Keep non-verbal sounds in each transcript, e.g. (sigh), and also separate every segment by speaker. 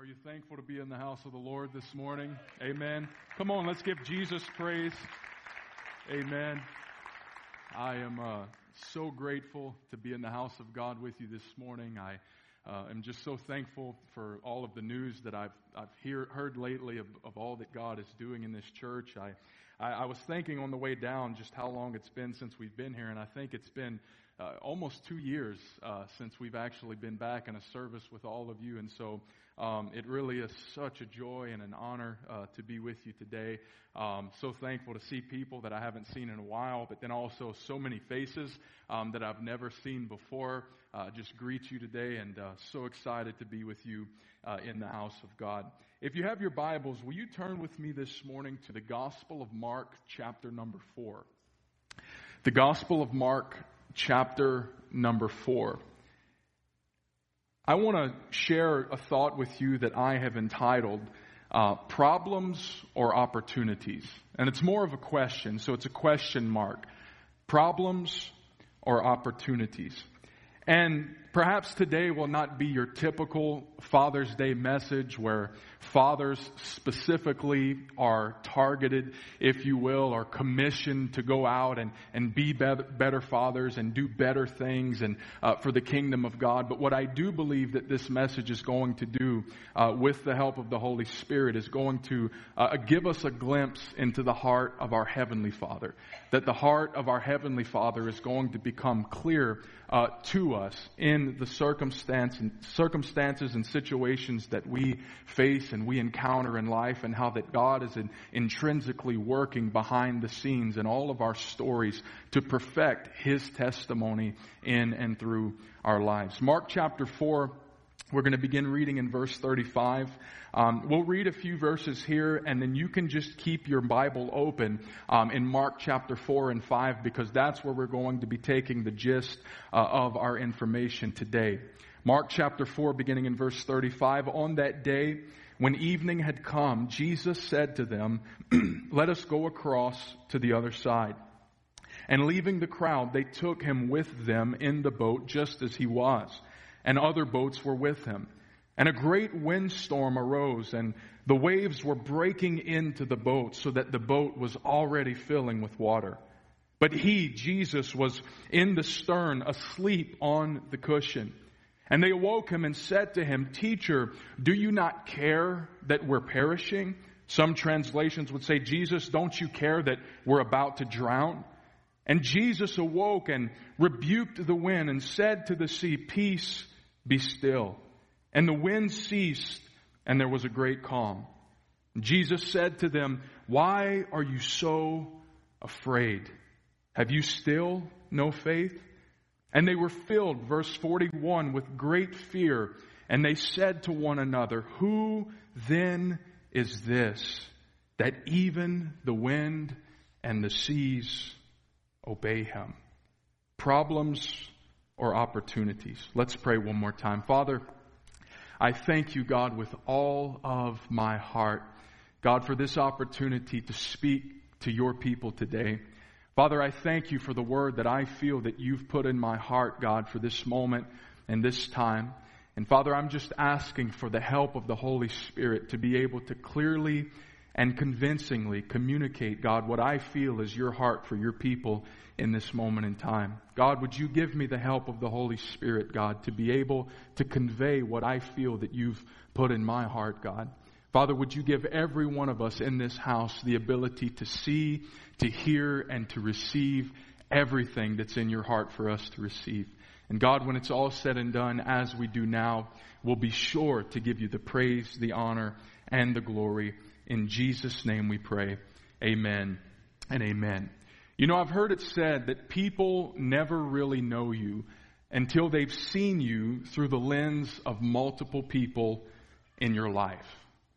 Speaker 1: Are you thankful to be in the house of the Lord this morning? Amen. Come on, let's give Jesus praise. Amen. I am uh, so grateful to be in the house of God with you this morning. I uh, am just so thankful for all of the news that I've, I've hear, heard lately of, of all that God is doing in this church. I, I, I was thinking on the way down just how long it's been since we've been here, and I think it's been uh, almost two years uh, since we've actually been back in a service with all of you. And so um, it really is such a joy and an honor uh, to be with you today. Um, so thankful to see people that I haven't seen in a while, but then also so many faces um, that I've never seen before. Uh, just greet you today and uh, so excited to be with you uh, in the house of God. If you have your Bibles, will you turn with me this morning to the Gospel of Mark, chapter number four? The Gospel of Mark, chapter number four. I want to share a thought with you that I have entitled uh, Problems or Opportunities. And it's more of a question, so it's a question mark. Problems or opportunities. And perhaps today will not be your typical Father's Day message where fathers specifically are targeted, if you will, are commissioned to go out and, and be better, fathers and do better things and uh, for the kingdom of God. But what I do believe that this message is going to do, uh, with the help of the Holy Spirit, is going to uh, give us a glimpse into the heart of our Heavenly Father. That the heart of our Heavenly Father is going to become clear uh, to us in the circumstance and circumstances and situations that we face and we encounter in life and how that God is in, intrinsically working behind the scenes in all of our stories to perfect His testimony in and through our lives. Mark chapter 4, we're going to begin reading in verse 35. Um, we'll read a few verses here, and then you can just keep your Bible open um, in Mark chapter 4 and 5 because that's where we're going to be taking the gist uh, of our information today. Mark chapter 4, beginning in verse 35. On that day, when evening had come, Jesus said to them, (clears throat) Let us go across to the other side. And leaving the crowd, they took him with them in the boat just as he was, and other boats were with him. And a great windstorm arose, and the waves were breaking into the boat so that the boat was already filling with water. But he, Jesus, was in the stern, asleep on the cushion. And they awoke him and said to him, Teacher, do you not care that we're perishing? Some translations would say, Jesus, don't you care that we're about to drown? And Jesus awoke and rebuked the wind and said to the sea, Peace, be still. And the wind ceased, and there was a great calm. Jesus said to them, Why are you so afraid? Have you still no faith? And they were filled, verse 41, with great fear, and they said to one another, Who then is this that even the wind and the seas obey him? Problems or opportunities? Let's pray one more time. Father, I thank you, God, with all of my heart, God, for this opportunity to speak to your people today. Father, I thank you for the word that I feel that you've put in my heart, God, for this moment and this time. And Father, I'm just asking for the help of the Holy Spirit to be able to clearly and convincingly communicate, God, what I feel is your heart for your people in this moment in time. God, would you give me the help of the Holy Spirit, God, to be able to convey what I feel that you've put in my heart, God? Father, would you give every one of us in this house the ability to see, to hear, and to receive everything that's in your heart for us to receive? And God, when it's all said and done, as we do now, we'll be sure to give you the praise, the honor, and the glory. In Jesus' name we pray. Amen and amen. You know, I've heard it said that people never really know you until they've seen you through the lens of multiple people in your life.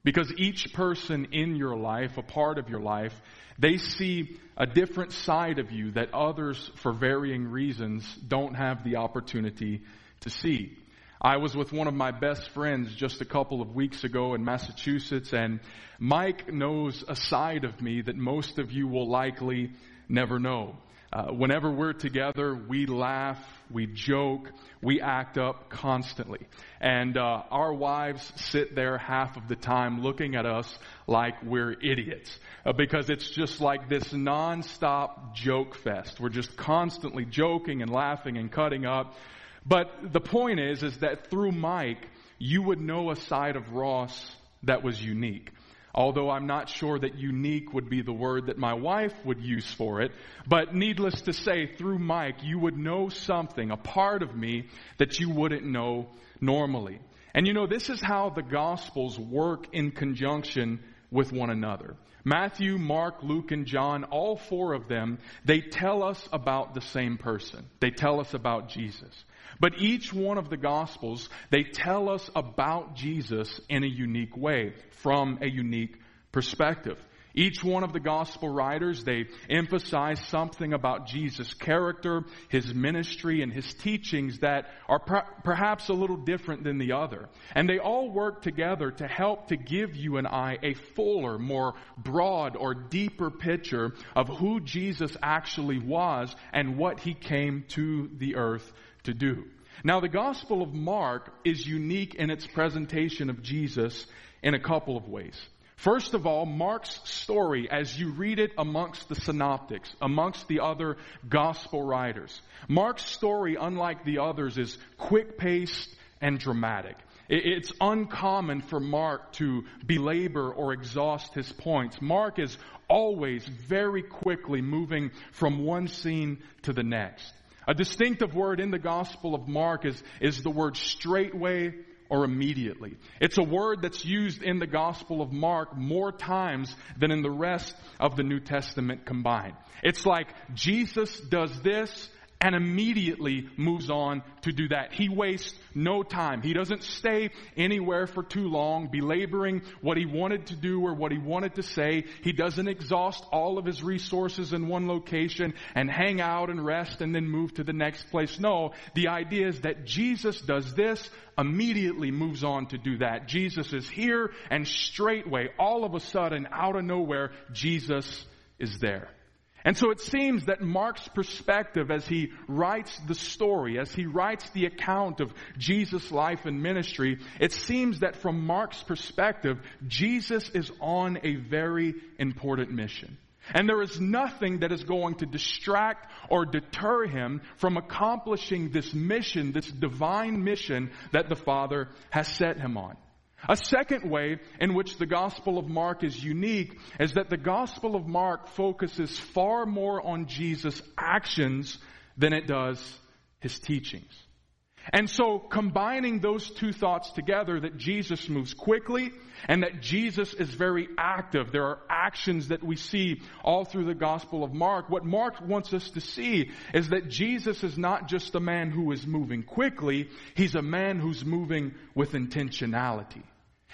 Speaker 1: Because each person in your life, a part of your life, they see a different side of you that others, for varying reasons, don't have the opportunity to see. I was with one of my best friends just a couple of weeks ago in Massachusetts, and Mike knows a side of me that most of you will likely never know. Uh, whenever we're together, we laugh, we joke, we act up constantly. And uh, our wives sit there half of the time looking at us like we're idiots. Uh, because it's just like this nonstop joke fest. We're just constantly joking and laughing and cutting up. But the point is, is that through Mike, you would know a side of Ross that was unique although I'm not sure that unique would be the word that my wife would use for it. But needless to say, through Mike, you would know something, a part of me that you wouldn't know normally. And you know, this is how the Gospels work in conjunction with one another. Matthew, Mark, Luke, and John, all four of them, they tell us about the same person. They tell us about Jesus. But each one of the Gospels, they tell us about Jesus in a unique way, from a unique perspective. Each one of the gospel writers, they emphasize something about Jesus' character, his ministry, and his teachings that are per- perhaps a little different than the other. And they all work together to help to give you and I a fuller, more broad, or deeper picture of who Jesus actually was and what he came to the earth to do. Now, the Gospel of Mark is unique in its presentation of Jesus in a couple of ways. First of all, Mark's story, as you read it amongst the synoptics, amongst the other gospel writers, Mark's story, unlike the others, is quick paced and dramatic. It's uncommon for Mark to belabor or exhaust his points. Mark is always very quickly moving from one scene to the next. A distinctive word in the Gospel of Mark is, is the word straightway or immediately. It's a word that's used in the Gospel of Mark more times than in the rest of the New Testament combined. It's like Jesus does this and immediately moves on to do that. He wastes no time. He doesn't stay anywhere for too long, belaboring what he wanted to do or what he wanted to say. He doesn't exhaust all of his resources in one location and hang out and rest and then move to the next place. No, the idea is that Jesus does this, immediately moves on to do that. Jesus is here and straightway, all of a sudden, out of nowhere, Jesus is there. And so it seems that Mark's perspective as he writes the story, as he writes the account of Jesus' life and ministry, it seems that from Mark's perspective, Jesus is on a very important mission. And there is nothing that is going to distract or deter him from accomplishing this mission, this divine mission that the Father has set him on. A second way in which the Gospel of Mark is unique is that the Gospel of Mark focuses far more on Jesus' actions than it does his teachings. And so combining those two thoughts together that Jesus moves quickly and that Jesus is very active. There are actions that we see all through the Gospel of Mark. What Mark wants us to see is that Jesus is not just a man who is moving quickly, he's a man who's moving with intentionality.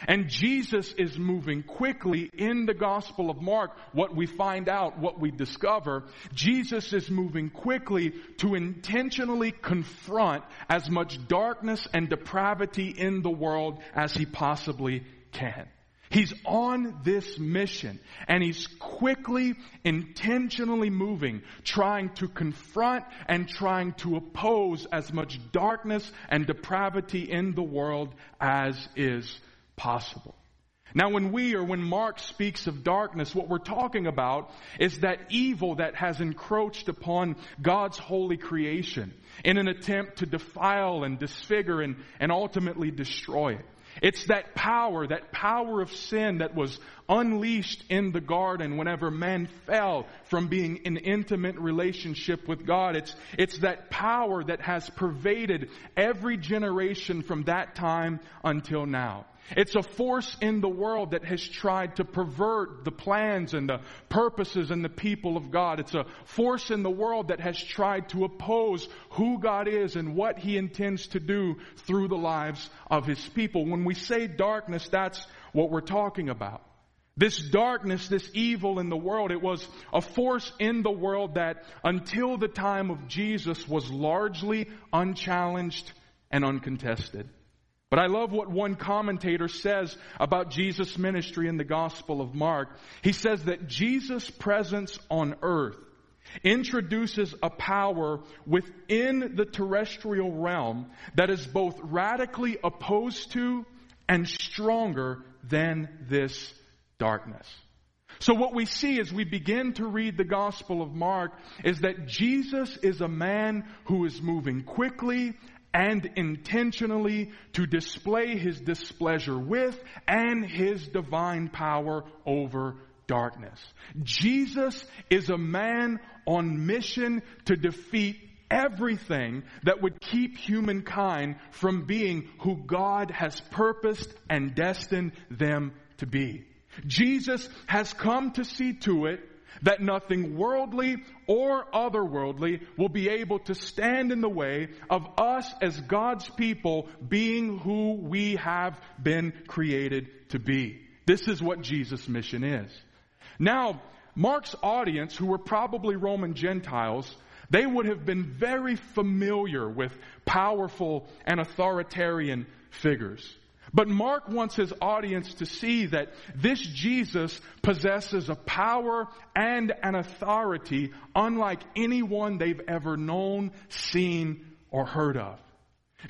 Speaker 1: And Jesus is moving quickly in the Gospel of Mark. What we find out, what we discover, Jesus is moving quickly to intentionally confront as much darkness and depravity in the world as he possibly can. He's on this mission and he's quickly, intentionally moving, trying to confront and trying to oppose as much darkness and depravity in the world as is possible. Now, when we or when Mark speaks of darkness, what we're talking about is that evil that has encroached upon God's holy creation in an attempt to defile and disfigure and, and ultimately destroy it. It's that power, that power of sin that was unleashed in the garden whenever man fell from being in intimate relationship with God. It's, it's that power that has pervaded every generation from that time until now. It's a force in the world that has tried to pervert the plans and the purposes and the people of God. It's a force in the world that has tried to oppose who God is and what He intends to do through the lives of His people. When we say darkness, that's what we're talking about. This darkness, this evil in the world, it was a force in the world that until the time of Jesus was largely unchallenged and uncontested. But I love what one commentator says about Jesus' ministry in the Gospel of Mark. He says that Jesus' presence on earth, introduces a power within the terrestrial realm that is both radically opposed to and stronger than this darkness. So what we see as we begin to read the Gospel of Mark is that Jesus is a man who is moving quickly and intentionally to display his displeasure with and his divine power over darkness. Jesus is a man on mission to defeat everything that would keep humankind from being who God has purposed and destined them to be. Jesus has come to see to it that nothing worldly or otherworldly will be able to stand in the way of us as God's people being who we have been created to be. This is what Jesus' mission is. Now, Mark's audience, who were probably Roman Gentiles, they would have been very familiar with powerful and authoritarian figures. But Mark wants his audience to see that this Jesus possesses a power and an authority unlike anyone they've ever known, seen, or heard of.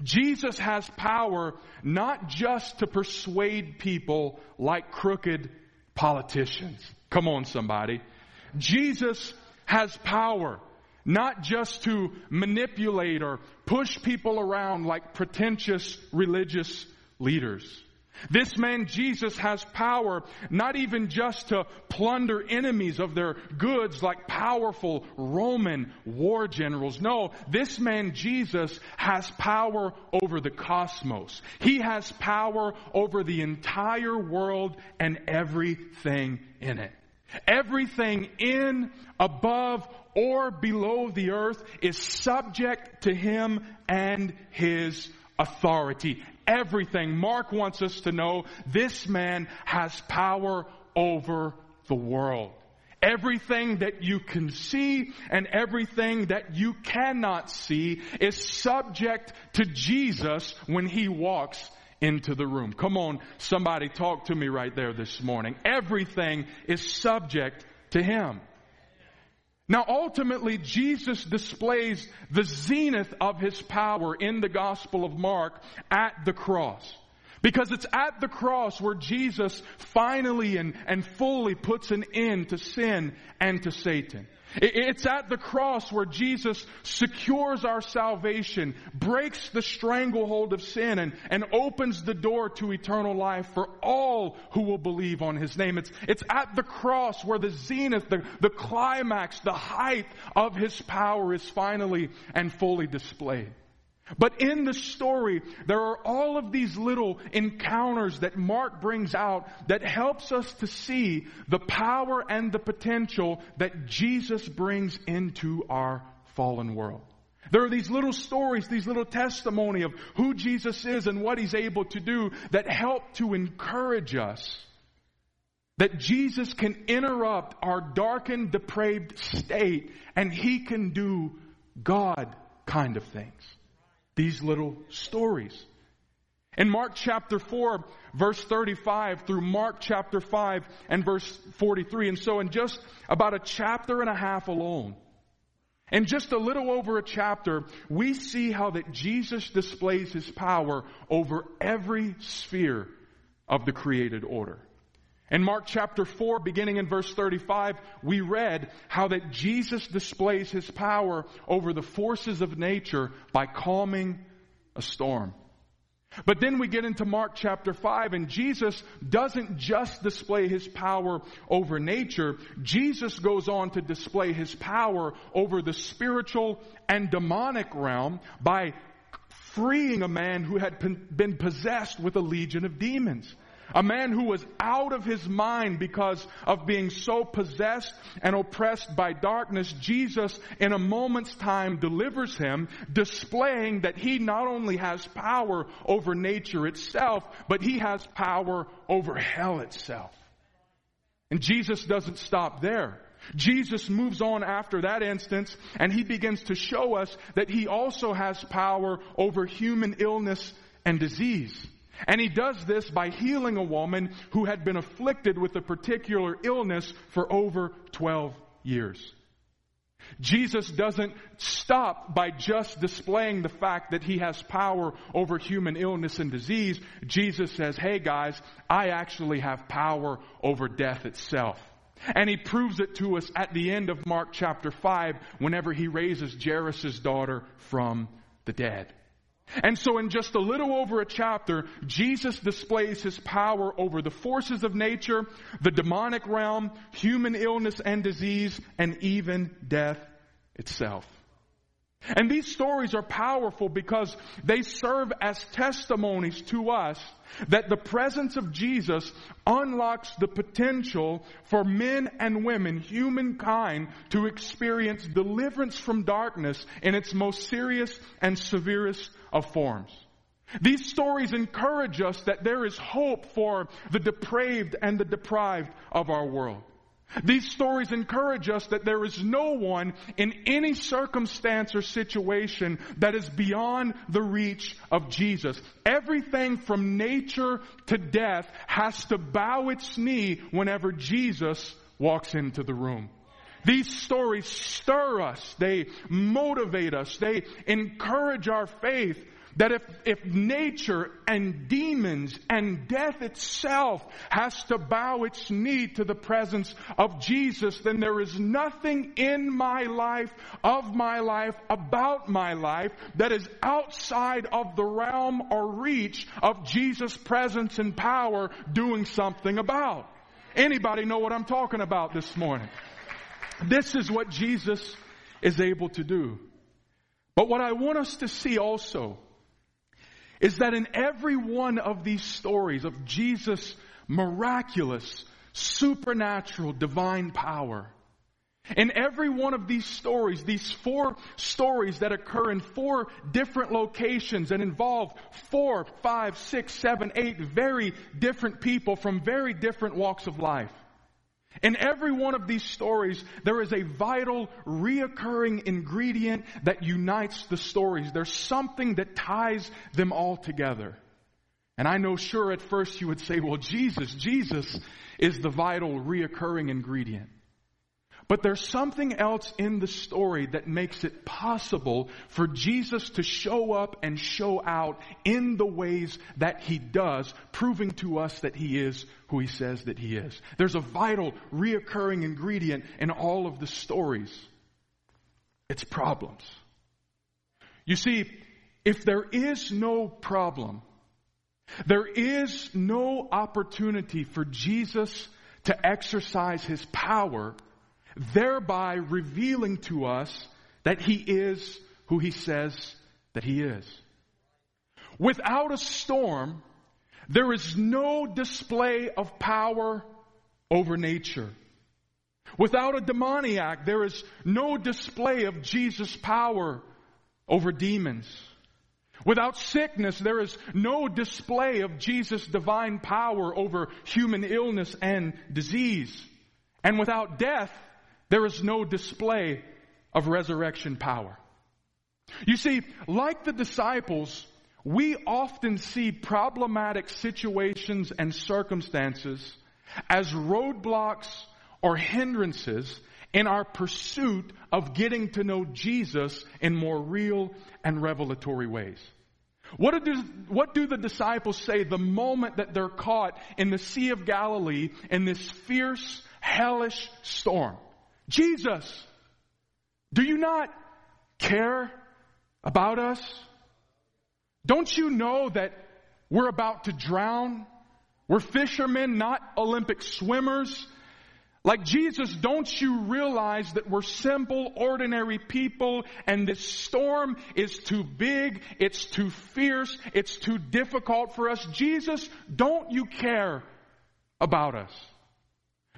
Speaker 1: Jesus has power not just to persuade people like crooked politicians. Come on, somebody. Jesus has power not just to manipulate or push people around like pretentious religious leaders. This man Jesus has power not even just to plunder enemies of their goods like powerful Roman war generals. No, this man Jesus has power over the cosmos. He has power over the entire world and everything in it. Everything in, above, or below the earth is subject to him and his authority everything. Mark wants us to know this man has power over the world. Everything that you can see and everything that you cannot see is subject to Jesus when he walks into the room. Come on, somebody talk to me right there this morning. Everything is subject to him. Now ultimately, Jesus displays the zenith of his power in the Gospel of Mark at the cross. Because it's at the cross where Jesus finally and, and fully puts an end to sin and to Satan. It's at the cross where Jesus secures our salvation, breaks the stranglehold of sin, and, and opens the door to eternal life for all who will believe on His name. It's, it's at the cross where the zenith, the, the climax, the height of His power is finally and fully displayed. But in the story, there are all of these little encounters that Mark brings out that helps us to see the power and the potential that Jesus brings into our fallen world. There are these little stories, these little testimony of who Jesus is and what he's able to do that help to encourage us that Jesus can interrupt our darkened, depraved state and he can do God kind of things these little stories. In Mark chapter 4, verse 35 through Mark chapter 5 and verse 43. And so in just about a chapter and a half alone, in just a little over a chapter, we see how that Jesus displays his power over every sphere of the created order. In Mark chapter 4, beginning in verse 35, we read how that Jesus displays his power over the forces of nature by calming a storm. But then we get into Mark chapter 5 and Jesus doesn't just display his power over nature. Jesus goes on to display his power over the spiritual and demonic realm by freeing a man who had been possessed with a legion of demons. A man who was out of his mind because of being so possessed and oppressed by darkness, Jesus in a moment's time delivers him, displaying that he not only has power over nature itself, but he has power over hell itself. And Jesus doesn't stop there. Jesus moves on after that instance and he begins to show us that he also has power over human illness and disease. And he does this by healing a woman who had been afflicted with a particular illness for over 12 years. Jesus doesn't stop by just displaying the fact that he has power over human illness and disease. Jesus says, hey guys, I actually have power over death itself. And he proves it to us at the end of Mark chapter 5 whenever he raises Jairus' daughter from the dead. And so in just a little over a chapter, Jesus displays his power over the forces of nature, the demonic realm, human illness and disease, and even death itself. And these stories are powerful because they serve as testimonies to us that the presence of Jesus unlocks the potential for men and women, humankind, to experience deliverance from darkness in its most serious and severest of forms. These stories encourage us that there is hope for the depraved and the deprived of our world. These stories encourage us that there is no one in any circumstance or situation that is beyond the reach of Jesus. Everything from nature to death has to bow its knee whenever Jesus walks into the room. These stories stir us. They motivate us. They encourage our faith that if, if nature and demons and death itself has to bow its knee to the presence of Jesus, then there is nothing in my life, of my life, about my life that is outside of the realm or reach of Jesus' presence and power doing something about. Anybody know what I'm talking about this morning? This is what Jesus is able to do. But what I want us to see also is that in every one of these stories of Jesus' miraculous, supernatural, divine power, in every one of these stories, these four stories that occur in four different locations and involve four, five, six, seven, eight very different people from very different walks of life. In every one of these stories, there is a vital, reoccurring ingredient that unites the stories. There's something that ties them all together. And I know sure at first you would say, well, Jesus, Jesus is the vital, reoccurring ingredient. But there's something else in the story that makes it possible for Jesus to show up and show out in the ways that he does, proving to us that he is who he says that he is. There's a vital, reoccurring ingredient in all of the stories. It's problems. You see, if there is no problem, there is no opportunity for Jesus to exercise his power thereby revealing to us that he is who he says that he is. Without a storm, there is no display of power over nature. Without a demoniac, there is no display of Jesus' power over demons. Without sickness, there is no display of Jesus' divine power over human illness and disease. And without death, there is no display of resurrection power. You see, like the disciples, we often see problematic situations and circumstances as roadblocks or hindrances in our pursuit of getting to know Jesus in more real and revelatory ways. What do, what do the disciples say the moment that they're caught in the Sea of Galilee in this fierce, hellish storm? Jesus, do you not care about us? Don't you know that we're about to drown? We're fishermen, not Olympic swimmers. Like Jesus, don't you realize that we're simple, ordinary people and this storm is too big, it's too fierce, it's too difficult for us? Jesus, don't you care about us?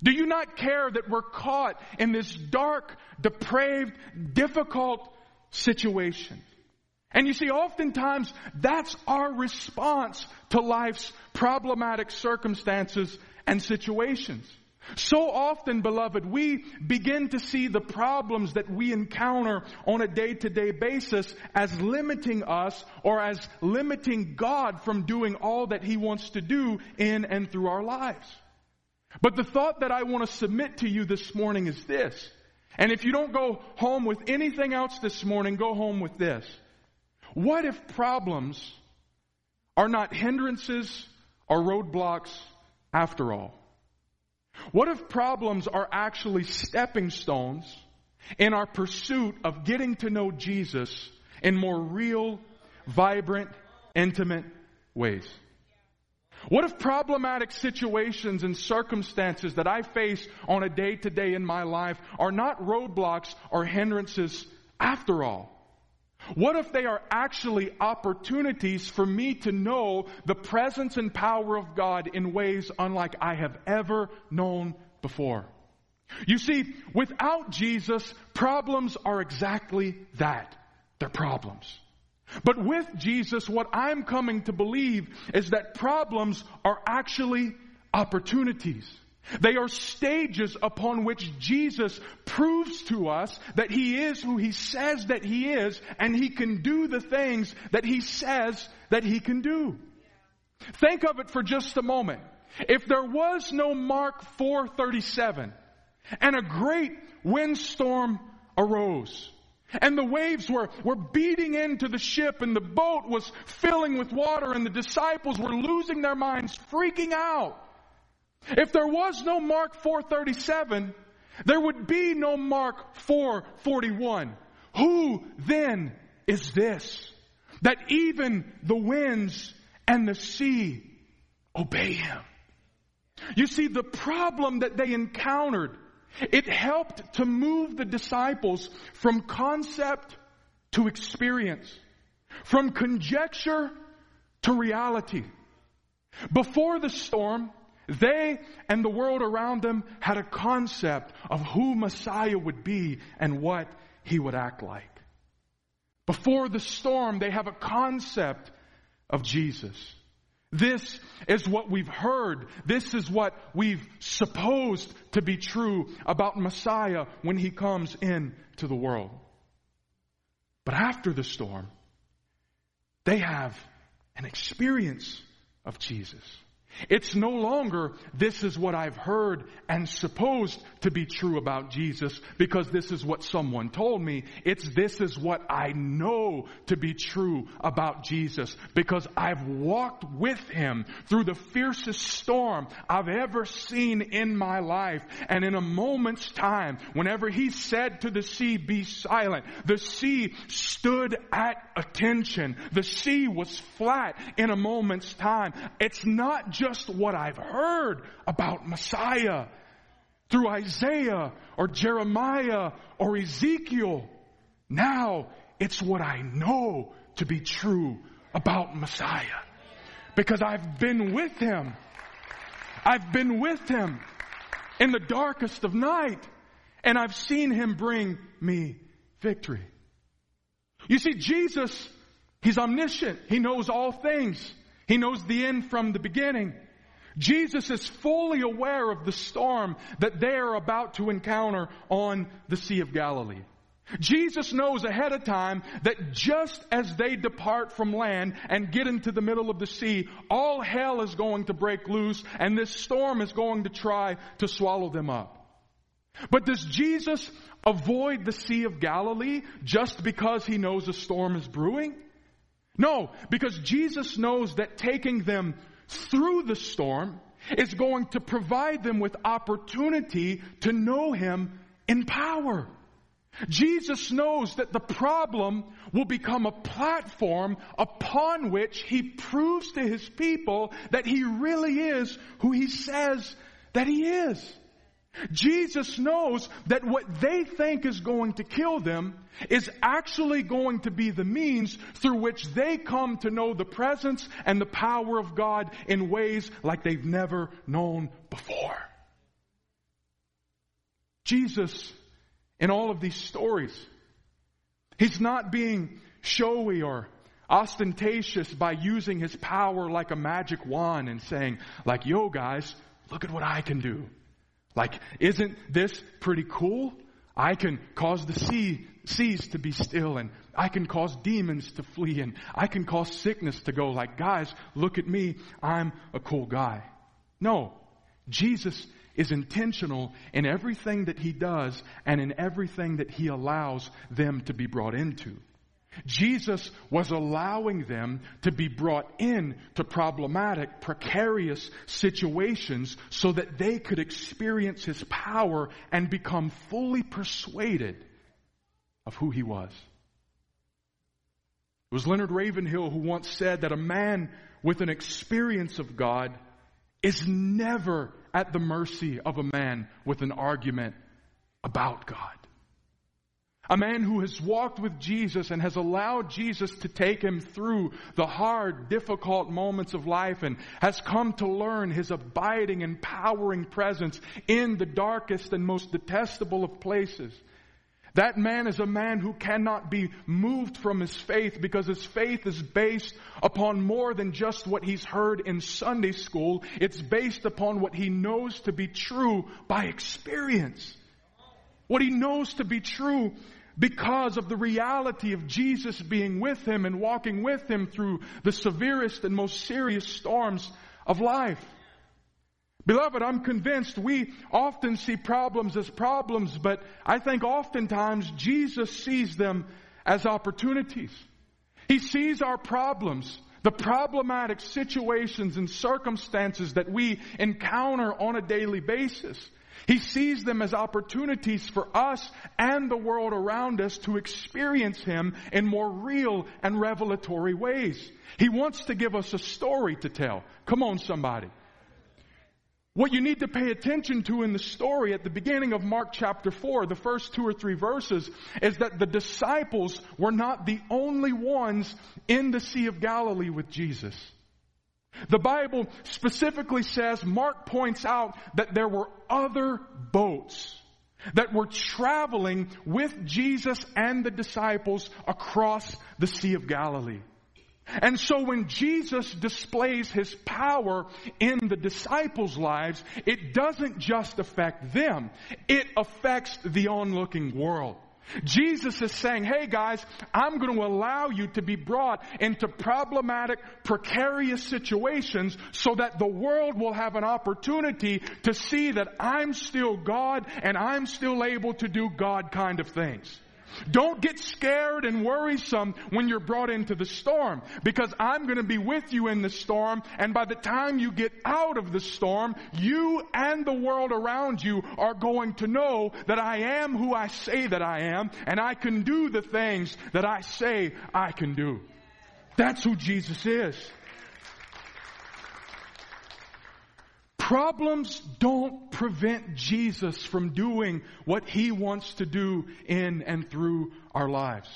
Speaker 1: Do you not care that we're caught in this dark, depraved, difficult situation? And you see, oftentimes that's our response to life's problematic circumstances and situations. So often, beloved, we begin to see the problems that we encounter on a day to day basis as limiting us or as limiting God from doing all that He wants to do in and through our lives. But the thought that I want to submit to you this morning is this, And if you don't go home with anything else this morning, go home with this. What if problems are not hindrances or roadblocks after all? What if problems are actually stepping stones in our pursuit of getting to know Jesus in more real, vibrant, intimate ways? What if problematic situations and circumstances that I face on a day to day in my life are not roadblocks or hindrances after all? What if they are actually opportunities for me to know the presence and power of God in ways unlike I have ever known before? You see, without Jesus, problems are exactly that. They're problems. But with Jesus, what I'm coming to believe is that problems are actually opportunities. They are stages upon which Jesus proves to us that He is who He says that He is and He can do the things that He says that He can do. Think of it for just a moment. If there was no Mark 437 and a great windstorm arose, and the waves were, were beating into the ship and the boat was filling with water and the disciples were losing their minds, freaking out. If there was no Mark 437, there would be no Mark 441. Who then is this that even the winds and the sea obey him? You see, the problem that they encountered it helped to move the disciples from concept to experience, from conjecture to reality. Before the storm, they and the world around them had a concept of who Messiah would be and what he would act like. Before the storm, they have a concept of Jesus. This is what we've heard. This is what we've supposed to be true about Messiah when he comes into the world. But after the storm, they have an experience of Jesus. It's no longer, this is what I've heard and supposed to be true about Jesus because this is what someone told me. It's this is what I know to be true about Jesus because I've walked with Him through the fiercest storm I've ever seen in my life. And in a moment's time, whenever He said to the sea, be silent, the sea stood at attention. The sea was flat in a moment's time. It's not just what I've heard about Messiah through Isaiah or Jeremiah or Ezekiel. Now it's what I know to be true about Messiah. Because I've been with him. I've been with him in the darkest of night and I've seen him bring me victory. You see, Jesus, he's omniscient. He knows all things. He knows the end from the beginning. Jesus is fully aware of the storm that they are about to encounter on the Sea of Galilee. Jesus knows ahead of time that just as they depart from land and get into the middle of the sea, all hell is going to break loose and this storm is going to try to swallow them up. But does Jesus avoid the Sea of Galilee just because he knows a storm is brewing? No, because Jesus knows that taking them through the storm is going to provide them with opportunity to know Him in power. Jesus knows that the problem will become a platform upon which He proves to His people that He really is who He says that He is. Jesus knows that what they think is going to kill them is actually going to be the means through which they come to know the presence and the power of God in ways like they've never known before. Jesus, in all of these stories, he's not being showy or ostentatious by using his power like a magic wand and saying, like, yo guys, look at what I can do. Like, isn't this pretty cool? I can cause the sea, seas to be still and I can cause demons to flee and I can cause sickness to go like, guys, look at me. I'm a cool guy. No. Jesus is intentional in everything that he does and in everything that he allows them to be brought into. Jesus was allowing them to be brought in to problematic, precarious situations so that they could experience his power and become fully persuaded of who he was. It was Leonard Ravenhill who once said that a man with an experience of God is never at the mercy of a man with an argument about God. A man who has walked with Jesus and has allowed Jesus to take him through the hard, difficult moments of life and has come to learn his abiding, empowering presence in the darkest and most detestable of places. That man is a man who cannot be moved from his faith because his faith is based upon more than just what he's heard in Sunday school. It's based upon what he knows to be true by experience. What he knows to be true because of the reality of Jesus being with him and walking with him through the severest and most serious storms of life. Beloved, I'm convinced we often see problems as problems, but I think oftentimes Jesus sees them as opportunities. He sees our problems, the problematic situations and circumstances that we encounter on a daily basis. He sees them as opportunities for us and the world around us to experience Him in more real and revelatory ways. He wants to give us a story to tell. Come on, somebody. What you need to pay attention to in the story at the beginning of Mark chapter 4, the first two or three verses, is that the disciples were not the only ones in the Sea of Galilee with Jesus. The Bible specifically says, Mark points out that there were other boats that were traveling with Jesus and the disciples across the Sea of Galilee. And so when Jesus displays his power in the disciples' lives, it doesn't just affect them, it affects the onlooking world. Jesus is saying, hey guys, I'm going to allow you to be brought into problematic, precarious situations so that the world will have an opportunity to see that I'm still God and I'm still able to do God kind of things. Don't get scared and worrisome when you're brought into the storm because I'm going to be with you in the storm and by the time you get out of the storm, you and the world around you are going to know that I am who I say that I am and I can do the things that I say I can do. That's who Jesus is. Problems don't prevent Jesus from doing what he wants to do in and through our lives.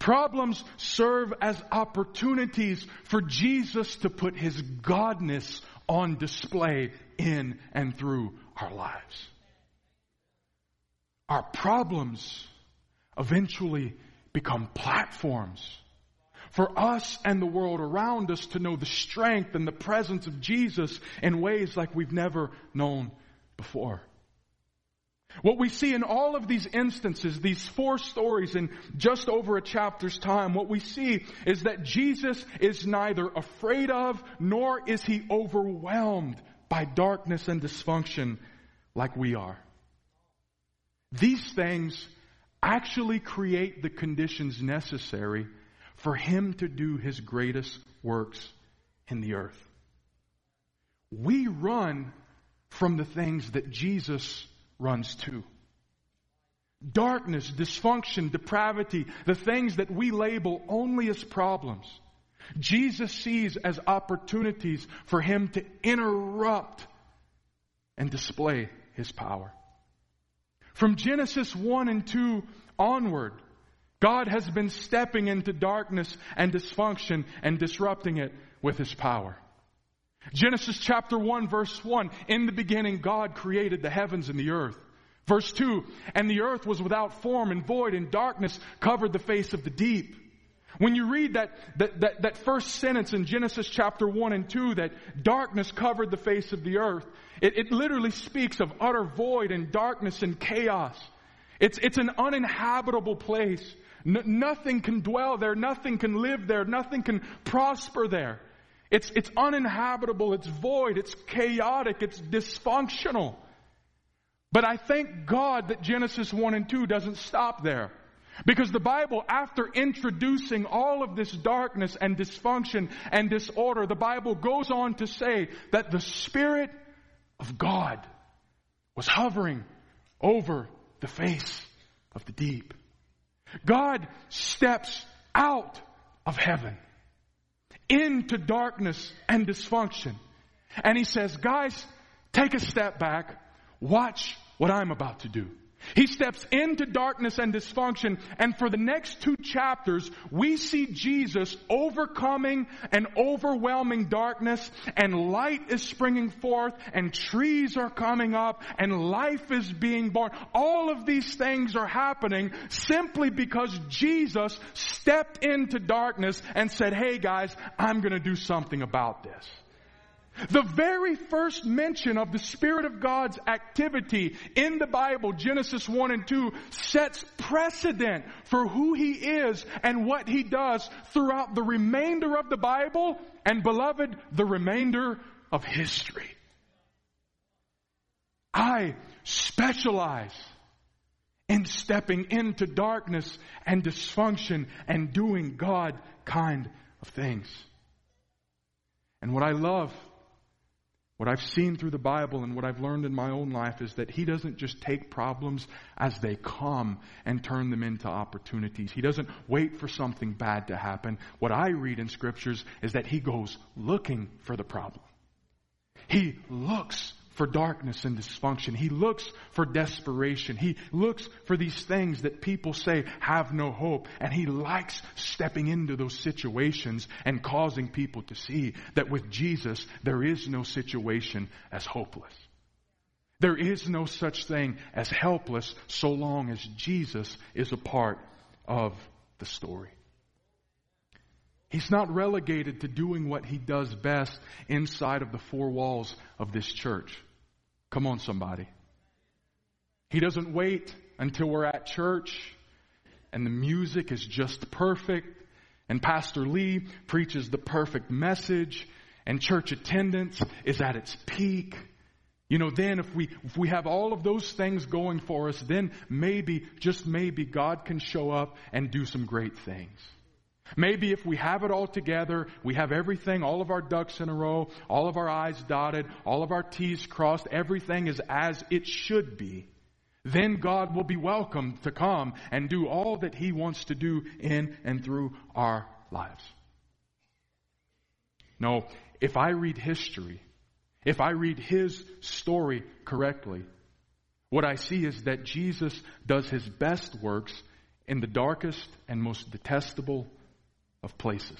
Speaker 1: Problems serve as opportunities for Jesus to put his godness on display in and through our lives. Our problems eventually become platforms for us and the world around us to know the strength and the presence of Jesus in ways like we've never known before. What we see in all of these instances, these four stories in just over a chapter's time, what we see is that Jesus is neither afraid of nor is he overwhelmed by darkness and dysfunction like we are. These things actually create the conditions necessary for him to do his greatest works in the earth. We run from the things that Jesus runs to. Darkness, dysfunction, depravity, the things that we label only as problems. Jesus sees as opportunities for him to interrupt and display his power. From Genesis 1 and 2 onward, God has been stepping into darkness and dysfunction and disrupting it with His power. Genesis chapter 1 verse 1, in the beginning God created the heavens and the earth. Verse 2, and the earth was without form and void and darkness covered the face of the deep. When you read that, that, that, that, first sentence in Genesis chapter 1 and 2 that darkness covered the face of the earth, it, it literally speaks of utter void and darkness and chaos. It's, it's an uninhabitable place. N- nothing can dwell there. Nothing can live there. Nothing can prosper there. It's, it's uninhabitable, it's void, it's chaotic, it's dysfunctional. But I thank God that Genesis 1 and 2 doesn't stop there. Because the Bible, after introducing all of this darkness and dysfunction and disorder, the Bible goes on to say that the Spirit of God was hovering over the face of the deep. God steps out of heaven into darkness and dysfunction. And he says, guys, take a step back. Watch what I'm about to do. He steps into darkness and dysfunction, and for the next two chapters, we see Jesus overcoming an overwhelming darkness, and light is springing forth, and trees are coming up, and life is being born. All of these things are happening simply because Jesus stepped into darkness and said, hey guys, I'm gonna do something about this. The very first mention of the Spirit of God's activity in the Bible, Genesis 1 and 2, sets precedent for who He is and what He does throughout the remainder of the Bible and, beloved, the remainder of history. I specialize in stepping into darkness and dysfunction and doing God kind of things. And what I love what I've seen through the Bible and what I've learned in my own life is that He doesn't just take problems as they come and turn them into opportunities. He doesn't wait for something bad to happen. What I read in scriptures is that He goes looking for the problem. He looks for darkness and dysfunction. He looks for desperation. He looks for these things that people say have no hope. And he likes stepping into those situations and causing people to see that with Jesus, there is no situation as hopeless. There is no such thing as helpless so long as Jesus is a part of the story. He's not relegated to doing what he does best inside of the four walls of this church. Come on, somebody. He doesn't wait until we're at church and the music is just perfect and Pastor Lee preaches the perfect message and church attendance is at its peak. You know, then if we, if we have all of those things going for us, then maybe, just maybe God can show up and do some great things. Maybe if we have it all together, we have everything, all of our ducks in a row, all of our I's dotted, all of our T's crossed, everything is as it should be, then God will be welcome to come and do all that He wants to do in and through our lives. No, if I read history, if I read His story correctly, what I see is that Jesus does His best works in the darkest and most detestable of places.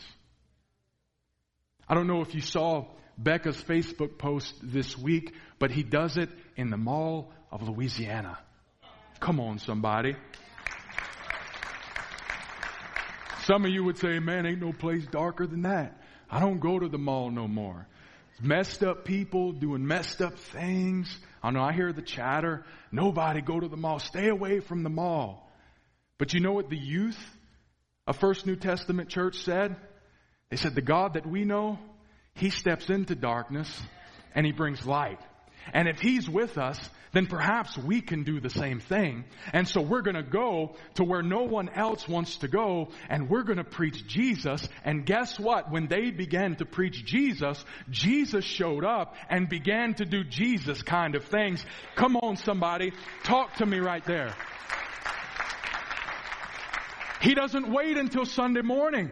Speaker 1: I don't know if you saw Becca's Facebook post this week, but he does it in the Mall of Louisiana. Come on, somebody. Some of you would say, man, ain't no place darker than that. I don't go to the mall no more. Messed up people doing messed up things. I know I hear the chatter. Nobody go to the mall. Stay away from the mall. But you know what the youth a First New Testament church said? They said, the God that we know, He steps into darkness and He brings light. And if He's with us, then perhaps we can do the same thing. And so we're gonna go to where no one else wants to go and we're gonna preach Jesus. And guess what? When they began to preach Jesus, Jesus showed up and began to do Jesus kind of things. Come on somebody, talk to me right there. He doesn't wait until Sunday morning.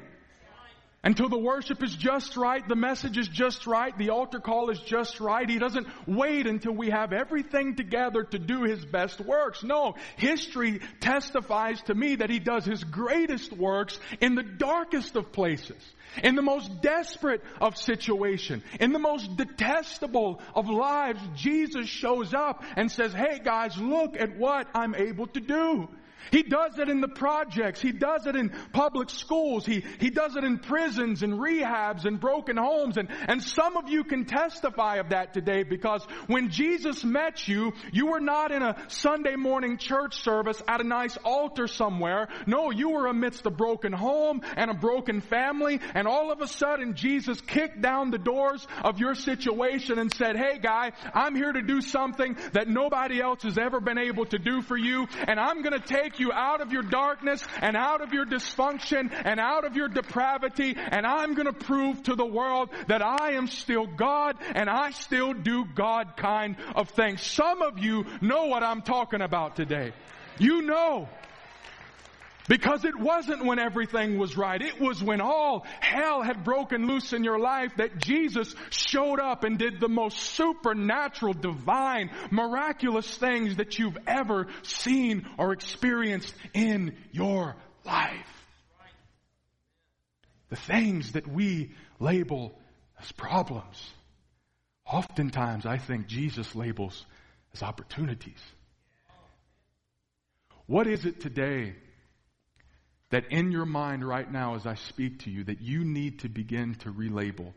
Speaker 1: Until the worship is just right, the message is just right, the altar call is just right. He doesn't wait until we have everything together to do His best works. No, history testifies to me that He does His greatest works in the darkest of places, in the most desperate of situation, in the most detestable of lives. Jesus shows up and says, hey guys, look at what I'm able to do. He does it in the projects. He does it in public schools. He, he does it in prisons and rehabs and broken homes. And, and some of you can testify of that today because when Jesus met you, you were not in a Sunday morning church service at a nice altar somewhere. No, you were amidst a broken home and a broken family. And all of a sudden, Jesus kicked down the doors of your situation and said, Hey guy, I'm here to do something that nobody else has ever been able to do for you. And I'm going to take you out of your darkness and out of your dysfunction and out of your depravity. And I'm going to prove to the world that I am still God and I still do God kind of things. Some of you know what I'm talking about today. You know. Because it wasn't when everything was right. It was when all hell had broken loose in your life that Jesus showed up and did the most supernatural, divine, miraculous things that you've ever seen or experienced in your life. The things that we label as problems, oftentimes I think Jesus labels as opportunities. What is it today that in your mind right now as I speak to you that you need to begin to relabel?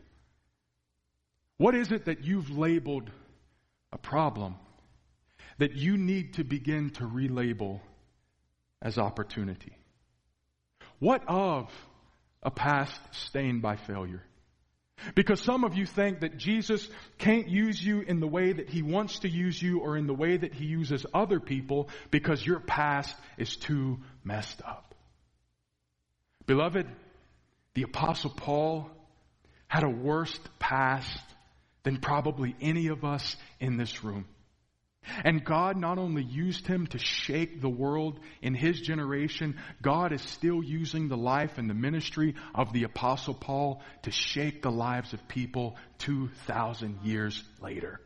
Speaker 1: What is it that you've labeled a problem that you need to begin to relabel as opportunity? What of a past stained by failure? Because some of you think that Jesus can't use you in the way that he wants to use you or in the way that he uses other people because your past is too messed up. Beloved, the apostle Paul had a worse past than probably any of us in this room. And God not only used him to shake the world in his generation, God is still using the life and the ministry of the apostle Paul to shake the lives of people 2,000 years later.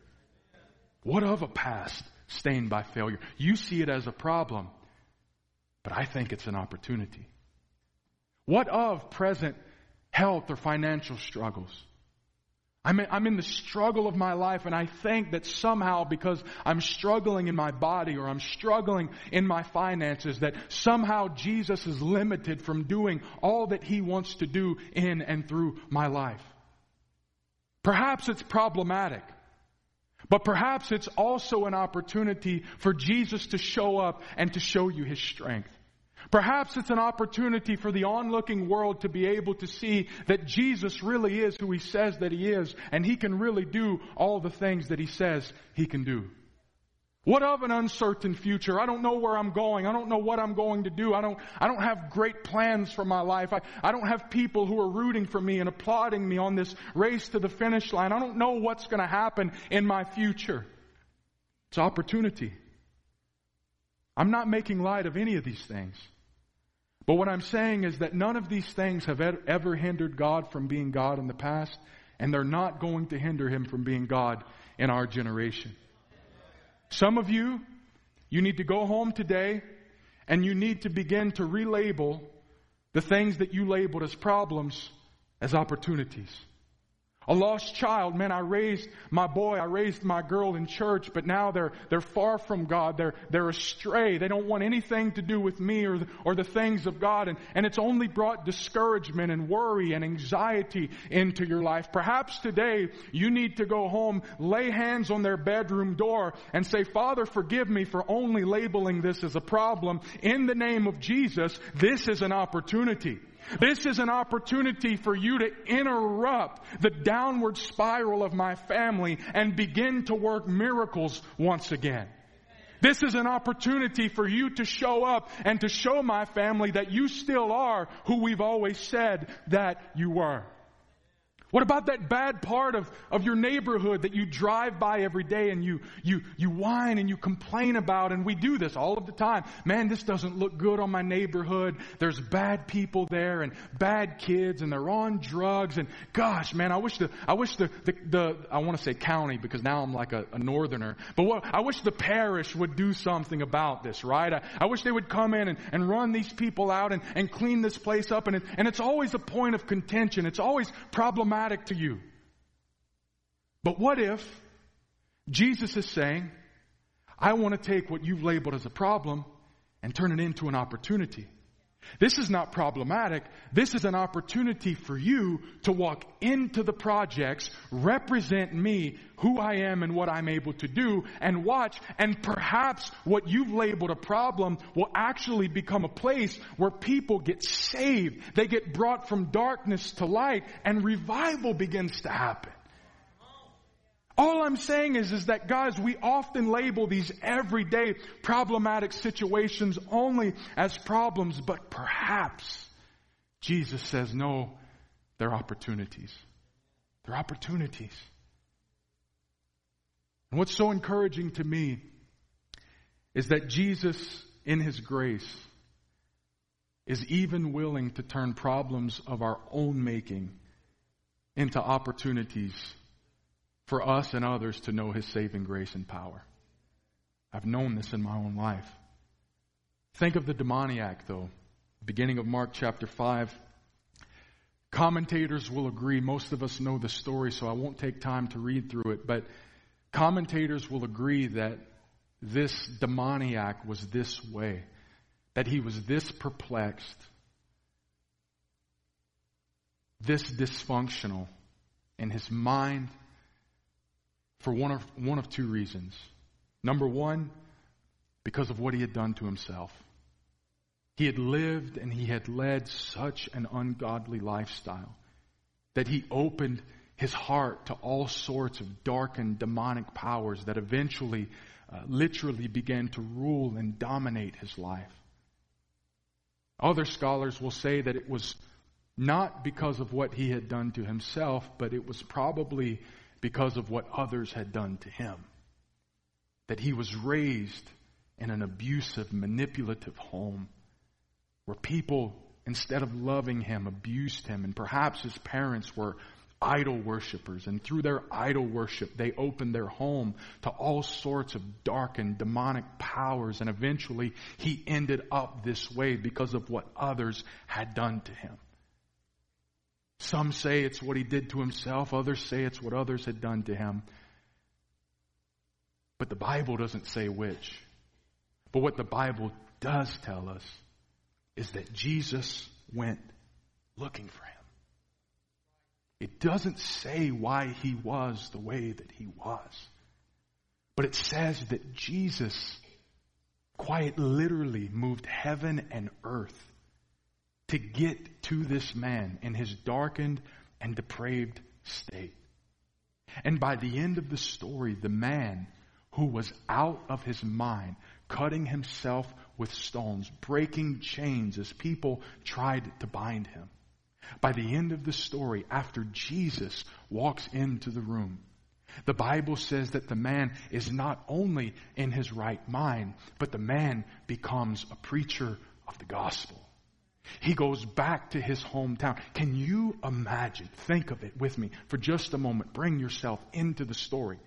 Speaker 1: What of a past stained by failure? You see it as a problem, but I think it's an opportunity. What of present health or financial struggles? I'm in, the struggle of my life and I think that somehow because I'm struggling in my body or I'm struggling in my finances that somehow Jesus is limited from doing all that He wants to do in and through my life. Perhaps it's problematic. But perhaps it's also an opportunity for Jesus to show up and to show you His strength. Perhaps it's an opportunity for the onlooking world to be able to see that Jesus really is who he says that he is, and he can really do all the things that he says he can do. What of an uncertain future? I don't know where I'm going. I don't know what I'm going to do. I don't, I don't have great plans for my life. I, I don't have people who are rooting for me and applauding me on this race to the finish line. I don't know what's going to happen in my future. It's opportunity. I'm not making light of any of these things. But what I'm saying is that none of these things have ever hindered God from being God in the past, and they're not going to hinder him from being God in our generation. Some of you, you need to go home today and you need to begin to relabel the things that you labeled as problems as opportunities. A lost child, man, I raised my boy, I raised my girl in church, but now they're, they're far from God. They're, they're astray. They don't want anything to do with me or the, or the things of God. And, and it's only brought discouragement and worry and anxiety into your life. Perhaps today you need to go home, lay hands on their bedroom door and say, Father, forgive me for only labeling this as a problem. In the name of Jesus, this is an opportunity. This is an opportunity for you to interrupt the downward spiral of my family and begin to work miracles once again. This is an opportunity for you to show up and to show my family that you still are who we've always said that you were. What about that bad part of, of your neighborhood that you drive by every day and you, you, you whine and you complain about? And we do this all of the time. Man, this doesn't look good on my neighborhood. There's bad people there and bad kids and they're on drugs. And gosh, man, I wish the, I wish the, the, the I want to say county because now I'm like a, a northerner. But what, I wish the parish would do something about this, right? I, I wish they would come in and, and run these people out and, and clean this place up. And, it, and it's always a point of contention. It's always problematic problematic to you. But what if Jesus is saying, I want to take what you've labeled as a problem and turn it into an opportunity. This is not problematic. This is an opportunity for you to walk into the projects, represent me, who I am and what I'm able to do, and watch, and perhaps what you've labeled a problem will actually become a place where people get saved. They get brought from darkness to light, and revival begins to happen. All I'm saying is, is that guys, we often label these everyday problematic situations only as problems, but perhaps Jesus says, no, they're opportunities. They're opportunities. And what's so encouraging to me is that Jesus, in His grace, is even willing to turn problems of our own making into opportunities for us and others to know His saving grace and power. I've known this in my own life. Think of the demoniac, though. Beginning of Mark chapter 5. Commentators will agree, most of us know the story, so I won't take time to read through it, but commentators will agree that this demoniac was this way, that he was this perplexed, this dysfunctional in his mind for one of, one of two reasons. Number one, because of what he had done to himself. He had lived and he had led such an ungodly lifestyle that he opened his heart to all sorts of dark and demonic powers that eventually, uh, literally began to rule and dominate his life. Other scholars will say that it was not because of what he had done to himself, but it was probably because of what others had done to him. That he was raised in an abusive, manipulative home where people, instead of loving him, abused him. And perhaps his parents were idol worshippers. And through their idol worship, they opened their home to all sorts of dark and demonic powers. And eventually, he ended up this way because of what others had done to him. Some say it's what he did to himself, others say it's what others had done to him. But the Bible doesn't say which. But what the Bible does tell us is that Jesus went looking for him. It doesn't say why he was the way that he was. But it says that Jesus quite literally moved heaven and earth to get to this man in his darkened and depraved state. And by the end of the story, the man who was out of his mind, cutting himself with stones, breaking chains as people tried to bind him. By the end of the story, after Jesus walks into the room, the Bible says that the man is not only in his right mind, but the man becomes a preacher of the gospel. He goes back to his hometown. Can you imagine? Think of it with me for just a moment. Bring yourself into the story.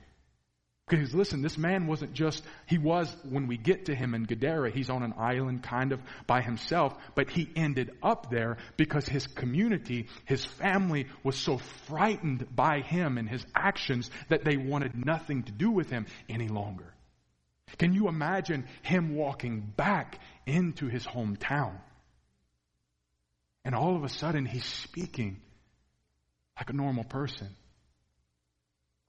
Speaker 1: Because listen, this man wasn't just, he was, when we get to him in Gadara, he's on an island kind of by himself, but he ended up there because his community, his family was so frightened by him and his actions that they wanted nothing to do with him any longer. Can you imagine him walking back into his hometown? And all of a sudden, he's speaking like a normal person.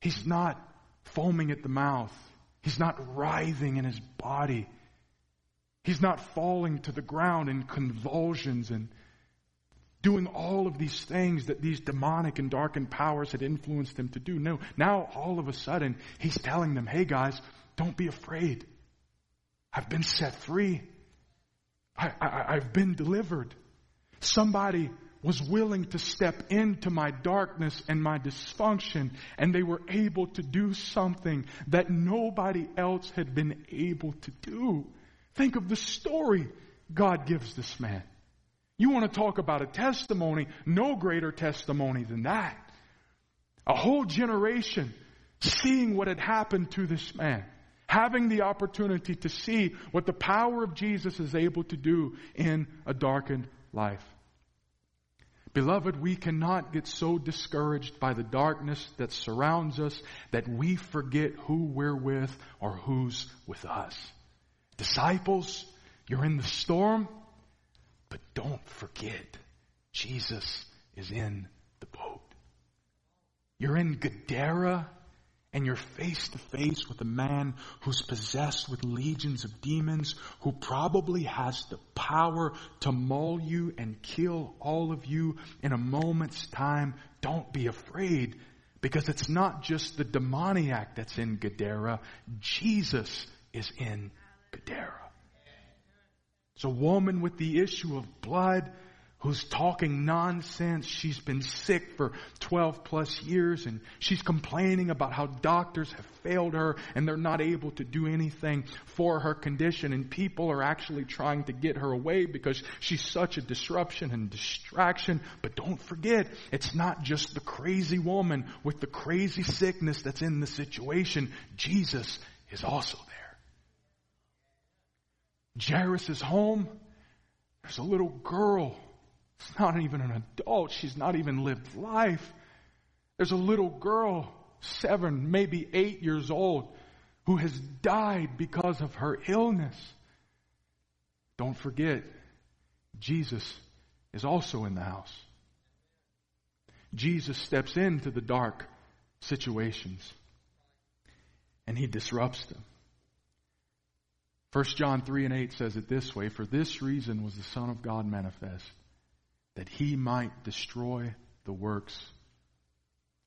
Speaker 1: He's not foaming at the mouth. He's not writhing in his body. He's not falling to the ground in convulsions and doing all of these things that these demonic and darkened powers had influenced him to do. No, now all of a sudden, he's telling them, hey guys, don't be afraid. I've been set free. I, I, I've been delivered. Somebody was willing to step into my darkness and my dysfunction, and they were able to do something that nobody else had been able to do. Think of the story God gives this man. You want to talk about a testimony, no greater testimony than that. A whole generation seeing what had happened to this man, having the opportunity to see what the power of Jesus is able to do in a darkened life. Beloved, we cannot get so discouraged by the darkness that surrounds us that we forget who we're with or who's with us. Disciples, You're in the storm, but don't forget Jesus is in the boat. You're in Gadara and you're face to face with a man who's possessed with legions of demons, who probably has the power to maul you and kill all of you in a moment's time, don't be afraid because it's not just the demoniac that's in Gadara. Jesus is in Gadara. It's a woman with the issue of blood who's talking nonsense. She's been sick for 12 plus years and she's complaining about how doctors have failed her and they're not able to do anything for her condition and people are actually trying to get her away because she's such a disruption and distraction. But don't forget, it's not just the crazy woman with the crazy sickness that's in the situation. Jesus is also there. Jairus' is home, there's a little girl She's not even an adult. She's not even lived life. There's a little girl, seven, maybe eight years old, who has died because of her illness. Don't forget, Jesus is also in the house. Jesus steps into the dark situations and he disrupts them. 1 John 3 and 8 says it this way For this reason was the Son of God manifest that he might destroy the works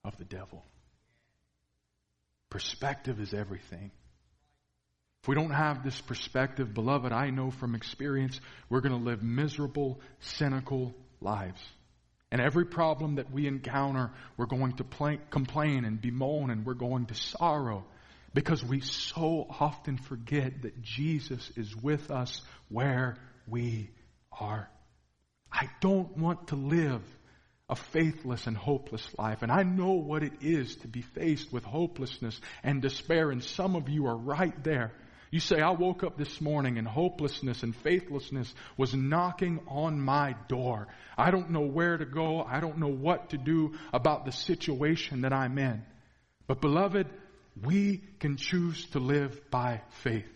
Speaker 1: of the devil. Perspective is everything. If we don't have this perspective, beloved, I know from experience we're going to live miserable, cynical lives. And every problem that we encounter, we're going to complain and bemoan and we're going to sorrow because we so often forget that Jesus is with us where we are. I don't want to live a faithless and hopeless life. And I know what it is to be faced with hopelessness and despair. And some of you are right there. You say, I woke up this morning and hopelessness and faithlessness was knocking on my door. I don't know where to go. I don't know what to do about the situation that I'm in. But beloved, we can choose to live by faith.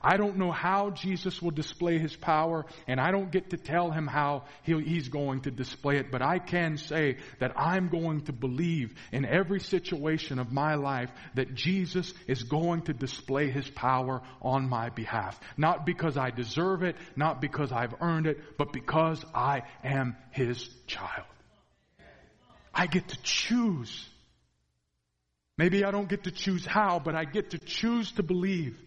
Speaker 1: I don't know how Jesus will display his power, and I don't get to tell him how he's going to display it, but I can say that I'm going to believe in every situation of my life that Jesus is going to display his power on my behalf. Not because I deserve it, not because I've earned it, but because I am his child. I get to choose. Maybe I don't get to choose how, but I get to choose to believe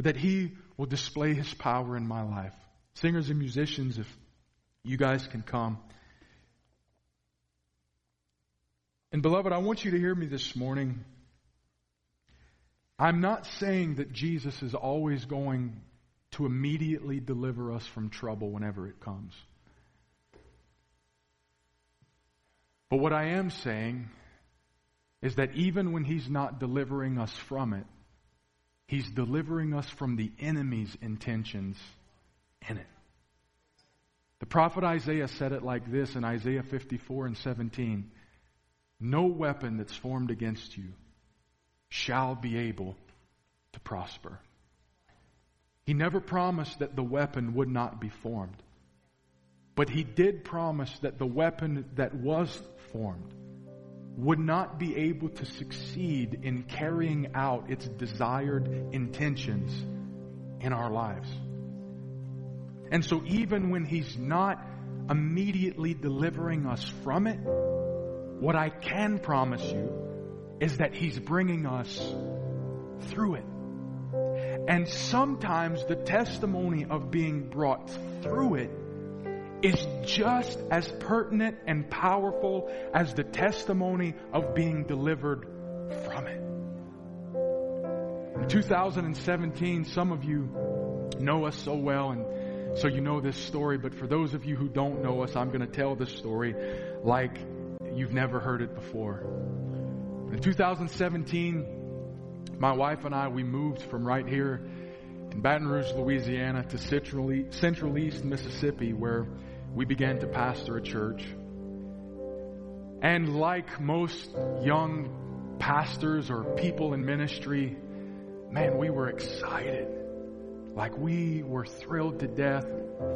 Speaker 1: but that He will display His power in my life. Singers and musicians, if you guys can come. And beloved, I want you to hear me this morning. I'm not saying that Jesus is always going to immediately deliver us from trouble whenever it comes. But what I am saying is that even when He's not delivering us from it, He's delivering us from the enemy's intentions in it. The prophet Isaiah said it like this in Isaiah 54 and 17 No weapon that's formed against you shall be able to prosper. He never promised that the weapon would not be formed. But he did promise that the weapon that was formed would not be able to succeed in carrying out its desired intentions in our lives. And so, even when He's not immediately delivering us from it, what I can promise you is that He's bringing us through it. And sometimes the testimony of being brought through it is just as pertinent and powerful as the testimony of being delivered from it. In 2017, some of you know us so well and so you know this story, but for those of you who don't know us, I'm going to tell this story like you've never heard it before. In 2017, my wife and I, we moved from right here in Baton Rouge, Louisiana to Central, East Mississippi, where we began to pastor a church. And like most young pastors or people in ministry, man, we were excited. like we were thrilled to death.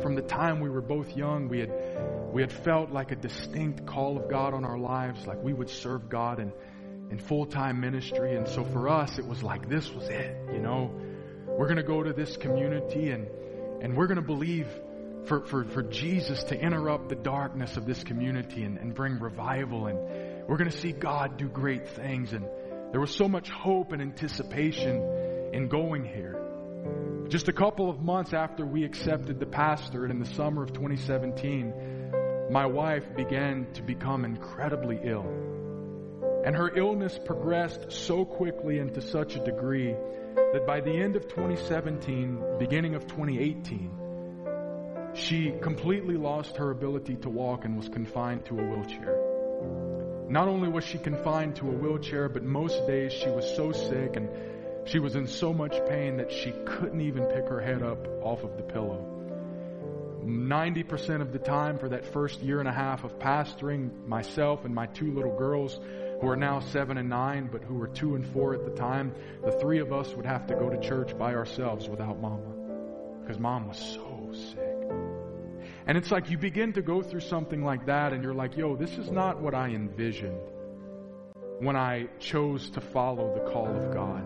Speaker 1: From the time we were both young, we had, we had felt like a distinct call of God on our lives, like we would serve God in, in full time ministry. And so for us, it was like this was it, you know. We're going to go to this community and, and we're going to believe for, for, for Jesus to interrupt the darkness of this community and, and bring revival. And we're going to see God do great things. And there was so much hope and anticipation in going here. Just a couple of months after we accepted the pastorate in the summer of 2017, my wife began to become incredibly ill. And her illness progressed so quickly and to such a degree that by the end of 2017, beginning of 2018, she completely lost her ability to walk and was confined to a wheelchair. Not only was she confined to a wheelchair, but most days she was so sick and she was in so much pain that she couldn't even pick her head up off of the pillow. 90% of the time for that first year and a half of pastoring, myself and my two little girls, who are now seven and nine, but who were two and four at the time, the three of us would have to go to church by ourselves without mama. Because mom was so sick. And it's like you begin to go through something like that, and you're like, yo, this is not what I envisioned when I chose to follow the call of God.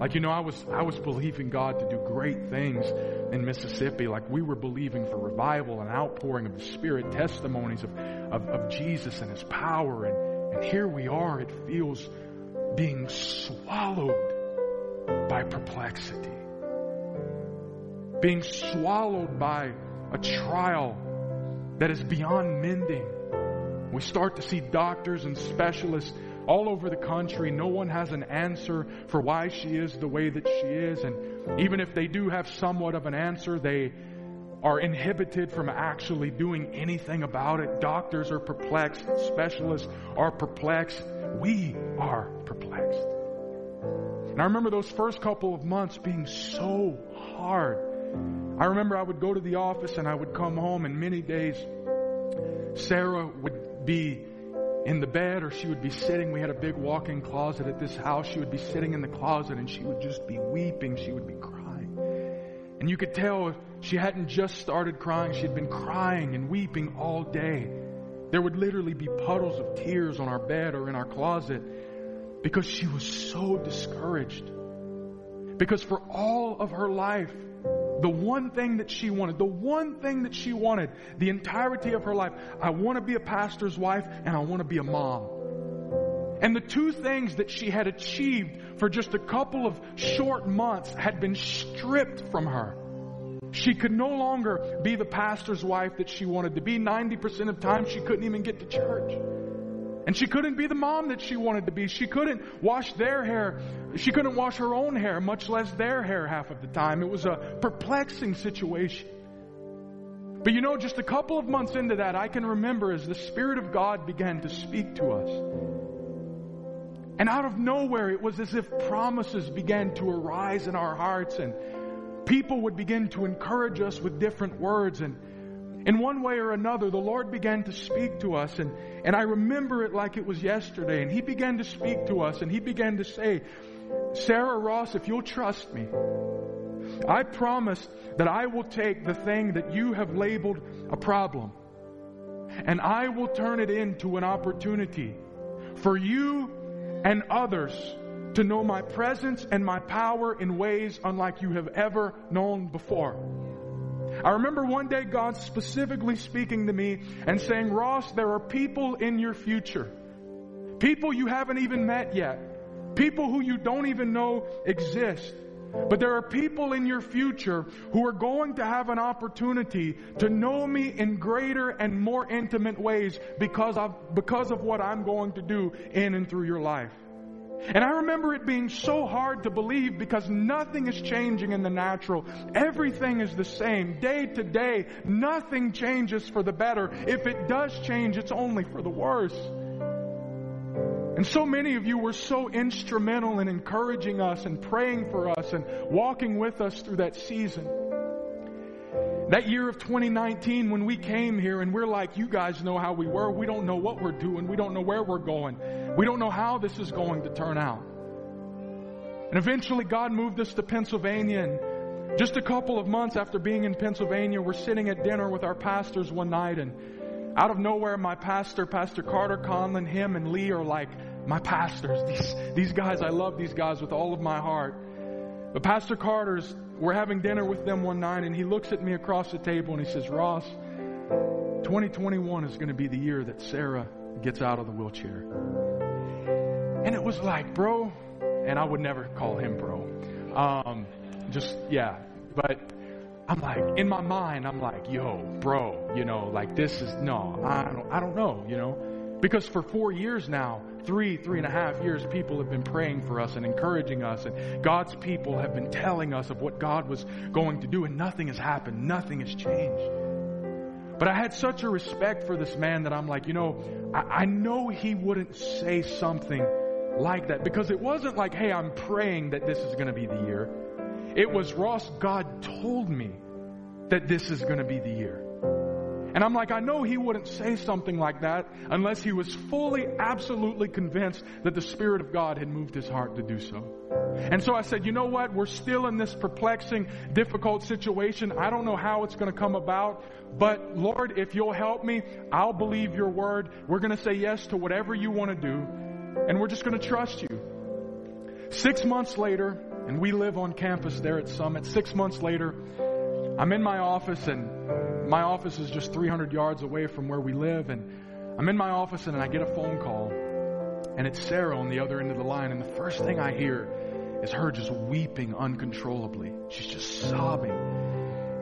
Speaker 1: Like, you know, I was, I was believing God to do great things in Mississippi. Like, we were believing for revival and outpouring of the Spirit, testimonies of, of, of Jesus and His power. And, and here we are. It feels being swallowed by perplexity, being swallowed by a trial that is beyond mending. We start to see doctors and specialists all over the country. No one has an answer for why she is the way that she is. And even if they do have somewhat of an answer, they are inhibited from actually doing anything about it. Doctors are perplexed, specialists are perplexed. We are perplexed. And I remember those first couple of months being so hard. I remember I would go to the office and I would come home, and many days Sarah would be in the bed or she would be sitting. We had a big walk in closet at this house. She would be sitting in the closet and she would just be weeping. She would be crying. And you could tell she hadn't just started crying, she had been crying and weeping all day. There would literally be puddles of tears on our bed or in our closet because she was so discouraged. Because for all of her life, the one thing that she wanted, the one thing that she wanted the entirety of her life, I want to be a pastor's wife and I want to be a mom. And the two things that she had achieved for just a couple of short months had been stripped from her. She could no longer be the pastor's wife that she wanted to be. 90% of the time she couldn't even get to church. And she couldn't be the mom that she wanted to be. She couldn't wash their hair. She couldn't wash her own hair, much less their hair half of the time. It was a perplexing situation. But you know, just a couple of months into that, I can remember as the Spirit of God began to speak to us. And out of nowhere, it was as if promises began to arise in our hearts and people would begin to encourage us with different words. And in one way or another, the Lord began to speak to us. And, and I remember it like it was yesterday. And He began to speak to us and He began to say, Sarah Ross, if you'll trust me, I promise that I will take the thing that you have labeled a problem and I will turn it into an opportunity for you and others to know my presence and my power in ways unlike you have ever known before. I remember one day God specifically speaking to me and saying, Ross, there are people in your future. People you haven't even met yet. People who you don't even know exist. But there are people in your future who are going to have an opportunity to know me in greater and more intimate ways because of, because of what I'm going to do in and through your life. And I remember it being so hard to believe because nothing is changing in the natural. Everything is the same. Day to day, nothing changes for the better. If it does change, it's only for the worse. And so many of you were so instrumental in encouraging us and praying for us and walking with us through that season. That year of 2019 when we came here and we're like, you guys know how we were. We don't know what we're doing. We don't know where we're going. We don't know how this is going to turn out. And eventually God moved us to Pennsylvania and Just a couple of months after being in Pennsylvania, we're sitting at dinner with our pastors one night, and out of nowhere, my pastor, Pastor Carter Conlon, him and Lee are like my pastors. These, these guys, I love these guys with all of my heart. But Pastor Carter's, we're having dinner with them one night, and he looks at me across the table and he says, Ross, 2021 is going to be the year that Sarah gets out of the wheelchair. And it was like, bro, and I would never call him bro. Um, just, yeah. But I'm like, in my mind, I'm like, yo, bro, you know, like this is, no, I don't, I don't know, you know. Because for four years now, three, three and a half years, people have been praying for us and encouraging us, and God's people have been telling us of what God was going to do, and nothing has happened. Nothing has changed. But I had such a respect for this man that I'm like, you know, I, I know he wouldn't say something like that because it wasn't like, hey, I'm praying that this is going to be the year. It was, Ross, God told me that this is going to be the year. And I'm like, I know he wouldn't say something like that unless he was fully, absolutely convinced that the Spirit of God had moved his heart to do so. And so I said, you know what? We're still in this perplexing, difficult situation. I don't know how it's going to come about, but Lord, if you'll help me, I'll believe your word. We're going to say yes to whatever you want to do, and we're just going to trust you. Six months later, and we live on campus there at Summit. Six months later, I'm in my office, and my office is just 300 yards away from where we live. And I'm in my office, and I get a phone call, and it's Sarah on the other end of the line. And the first thing I hear is her just weeping uncontrollably. She's just sobbing.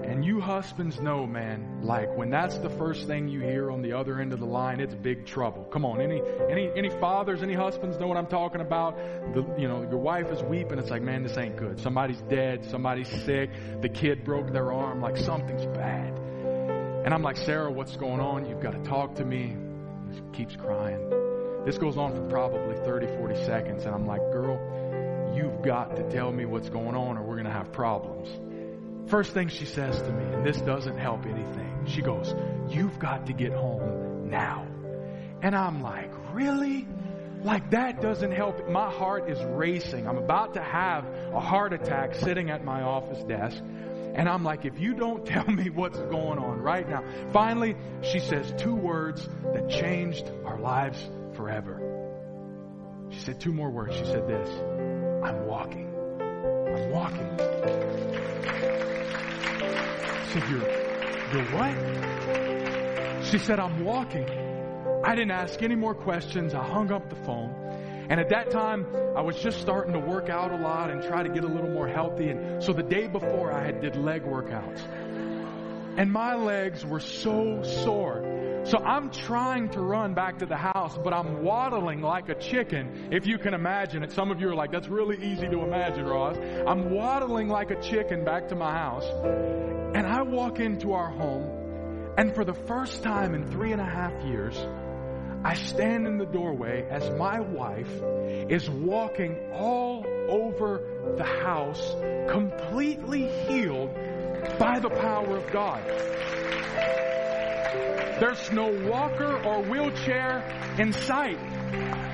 Speaker 1: And you husbands know, man, like when that's the first thing you hear on the other end of the line, it's big trouble. Come on, any any any fathers, any husbands know what I'm talking about? The you know, your wife is weeping, it's like, man, this ain't good. Somebody's dead, somebody's sick, the kid broke their arm, like something's bad. And I'm like, Sarah, what's going on? You've got to talk to me. She keeps crying. This goes on for probably 30, 40 seconds, and I'm like, girl, you've got to tell me what's going on or we're to have problems. First thing she says to me, and this doesn't help anything, she goes, You've got to get home now. And I'm like, Really? Like that doesn't help. My heart is racing. I'm about to have a heart attack sitting at my office desk. And I'm like, if you don't (laughs) tell me what's going on right now. Finally, she says two words that changed our lives forever. She said two more words. She said this I'm walking. I'm walking. I said, You're, you're what? She said, I'm walking. I didn't ask any more questions. I hung up the phone. And at that time, I was just starting to work out a lot and try to get a little more healthy. And so the day before, I had did leg workouts. And my legs were so sore. So I'm trying to run back to the house, but I'm waddling like a chicken, if you can imagine it. Some of you are like, that's really easy to imagine, Ross. I'm waddling like a chicken back to my house. And I walk into our home, and for the first time in three and a half years, I stand in the doorway as my wife is walking all over the house, completely healed by the power of God. There's no walker or wheelchair in sight.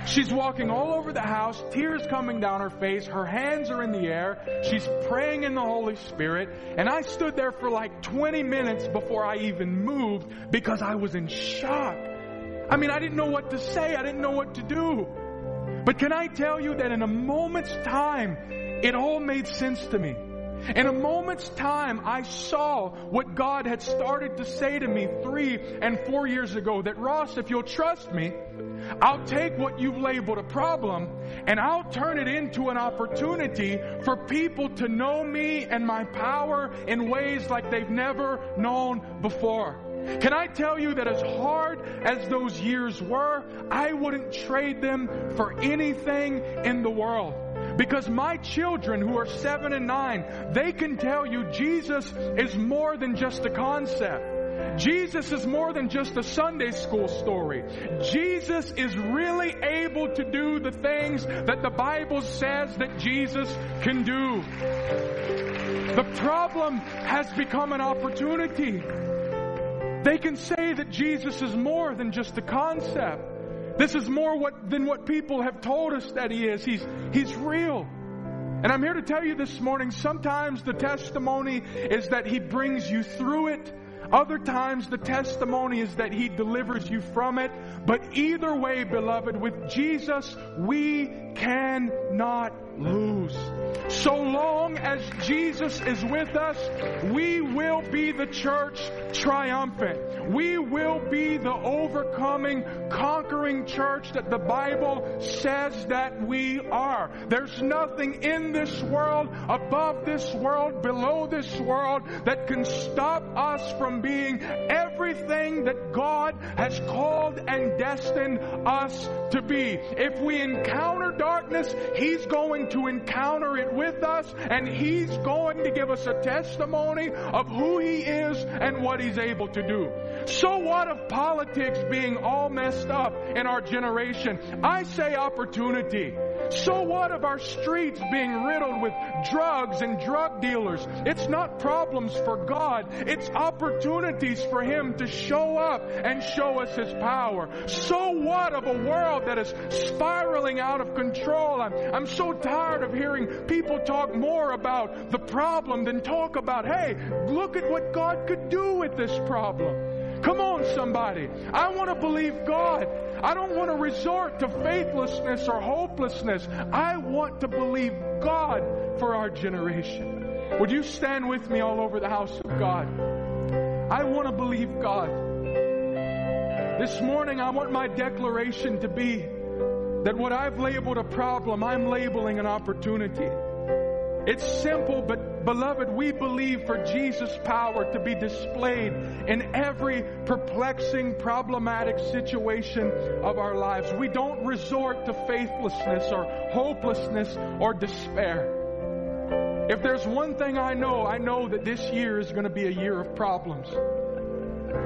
Speaker 1: She's walking all over the house, tears coming down her face, her hands are in the air, she's praying in the Holy Spirit, and I stood there for like 20 minutes before I even moved because I was in shock. I mean, I didn't know what to say, I didn't know what to do. But can I tell you that in a moment's time, it all made sense to me. In a moment's time, I saw what God had started to say to me three and four years ago that Ross, if you'll trust me, I'll take what you've labeled a problem and I'll turn it into an opportunity for people to know me and my power in ways like they've never known before. Can I tell you that as hard as those years were, I wouldn't trade them for anything in the world. Because my children who are seven and nine, they can tell you Jesus is more than just a concept. Jesus is more than just a Sunday school story. Jesus is really able to do the things that the Bible says that Jesus can do. The problem has become an opportunity. They can say that Jesus is more than just a concept. This is more what, than what people have told us that he is. He's, he's real. And I'm here to tell you this morning sometimes the testimony is that He brings you through it. Other times the testimony is that He delivers you from it. But either way, beloved, with Jesus, we cannot lose. So long as Jesus is with us, we will be the church triumphant. We will be the overcoming, conquering church that the Bible says that we are. There's nothing in this world, above this world, below this world that can stop us from being everything that God has called and destined us to be. If we encounter darkness, He's going to encounter it with us and He's going to give us a testimony of who He is and what He's able to do. So what of politics being all messed up in our generation? I say opportunity. So what of our streets being riddled with drugs and drug dealers? It's not problems for God. It's opportunities for Him to show up and show us His power. So what of a world that is spiraling out of control? I'm, I'm so tired of hearing people talk more about the problem than talk about, hey, look at what God could do with this problem. Come on, somebody. I want to believe God. I don't want to resort to faithlessness or hopelessness. I want to believe God for our generation. Would you stand with me all over the house of God? I want to believe God. This morning, I want my declaration to be that what I've labeled a problem, I'm labeling an opportunity. It's simple, but beloved, we believe for Jesus' power to be displayed in every perplexing, problematic situation of our lives. We don't resort to faithlessness or hopelessness or despair. If there's one thing I know, I know that this year is going to be a year of problems.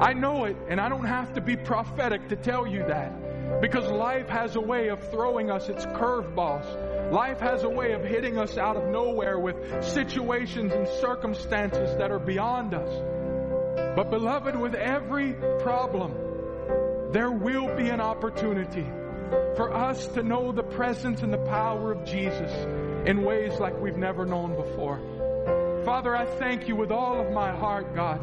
Speaker 1: I know it, and I don't have to be prophetic to tell you that. Because life has a way of throwing us its curveballs. Life has a way of hitting us out of nowhere with situations and circumstances that are beyond us. But, beloved, with every problem, there will be an opportunity for us to know the presence and the power of Jesus in ways like we've never known before. Father, I thank you with all of my heart, God,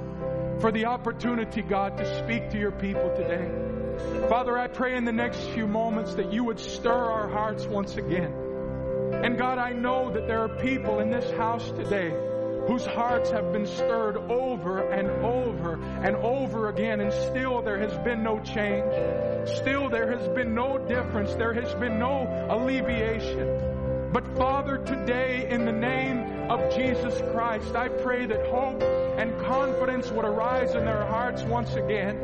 Speaker 1: for the opportunity, God, to speak to your people today. Father, I pray in the next few moments that you would stir our hearts once again. And God, I know that there are people in this house today whose hearts have been stirred over and over and over again, and still there has been no change. Still there has been no difference. There has been no alleviation. But Father, today, in the name of Jesus Christ, I pray that hope and confidence would arise in their hearts once again.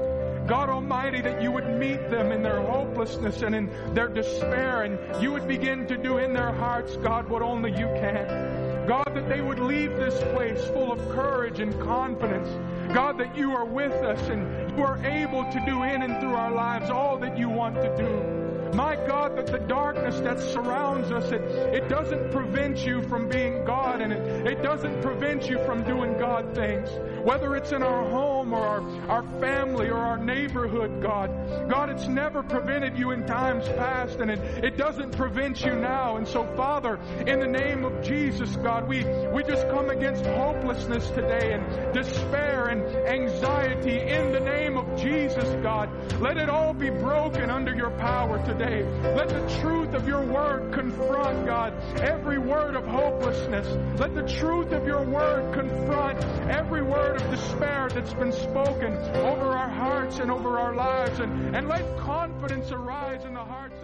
Speaker 1: God Almighty, that you would meet them in their hopelessness and in their despair, and you would begin to do in their hearts, God, what only you can. God, that they would leave this place full of courage and confidence. God, that you are with us and you are able to do in and through our lives all that you want to do. My God, that the darkness that surrounds us, it, it doesn't prevent you from being God and it, it doesn't prevent you from doing God things. Whether it's in our home or our, our family or our neighborhood, God. God, it's never prevented you in times past and it, it doesn't prevent you now. And so, Father, in the name of Jesus, God, we, we just come against hopelessness today and despair and anxiety in the name of Jesus, God. Let it all be broken under your power today today. Let the truth of your word confront, God, every word of hopelessness. Let the truth of your word confront every word of despair that's been spoken over our hearts and over our lives. And, and let confidence arise in the hearts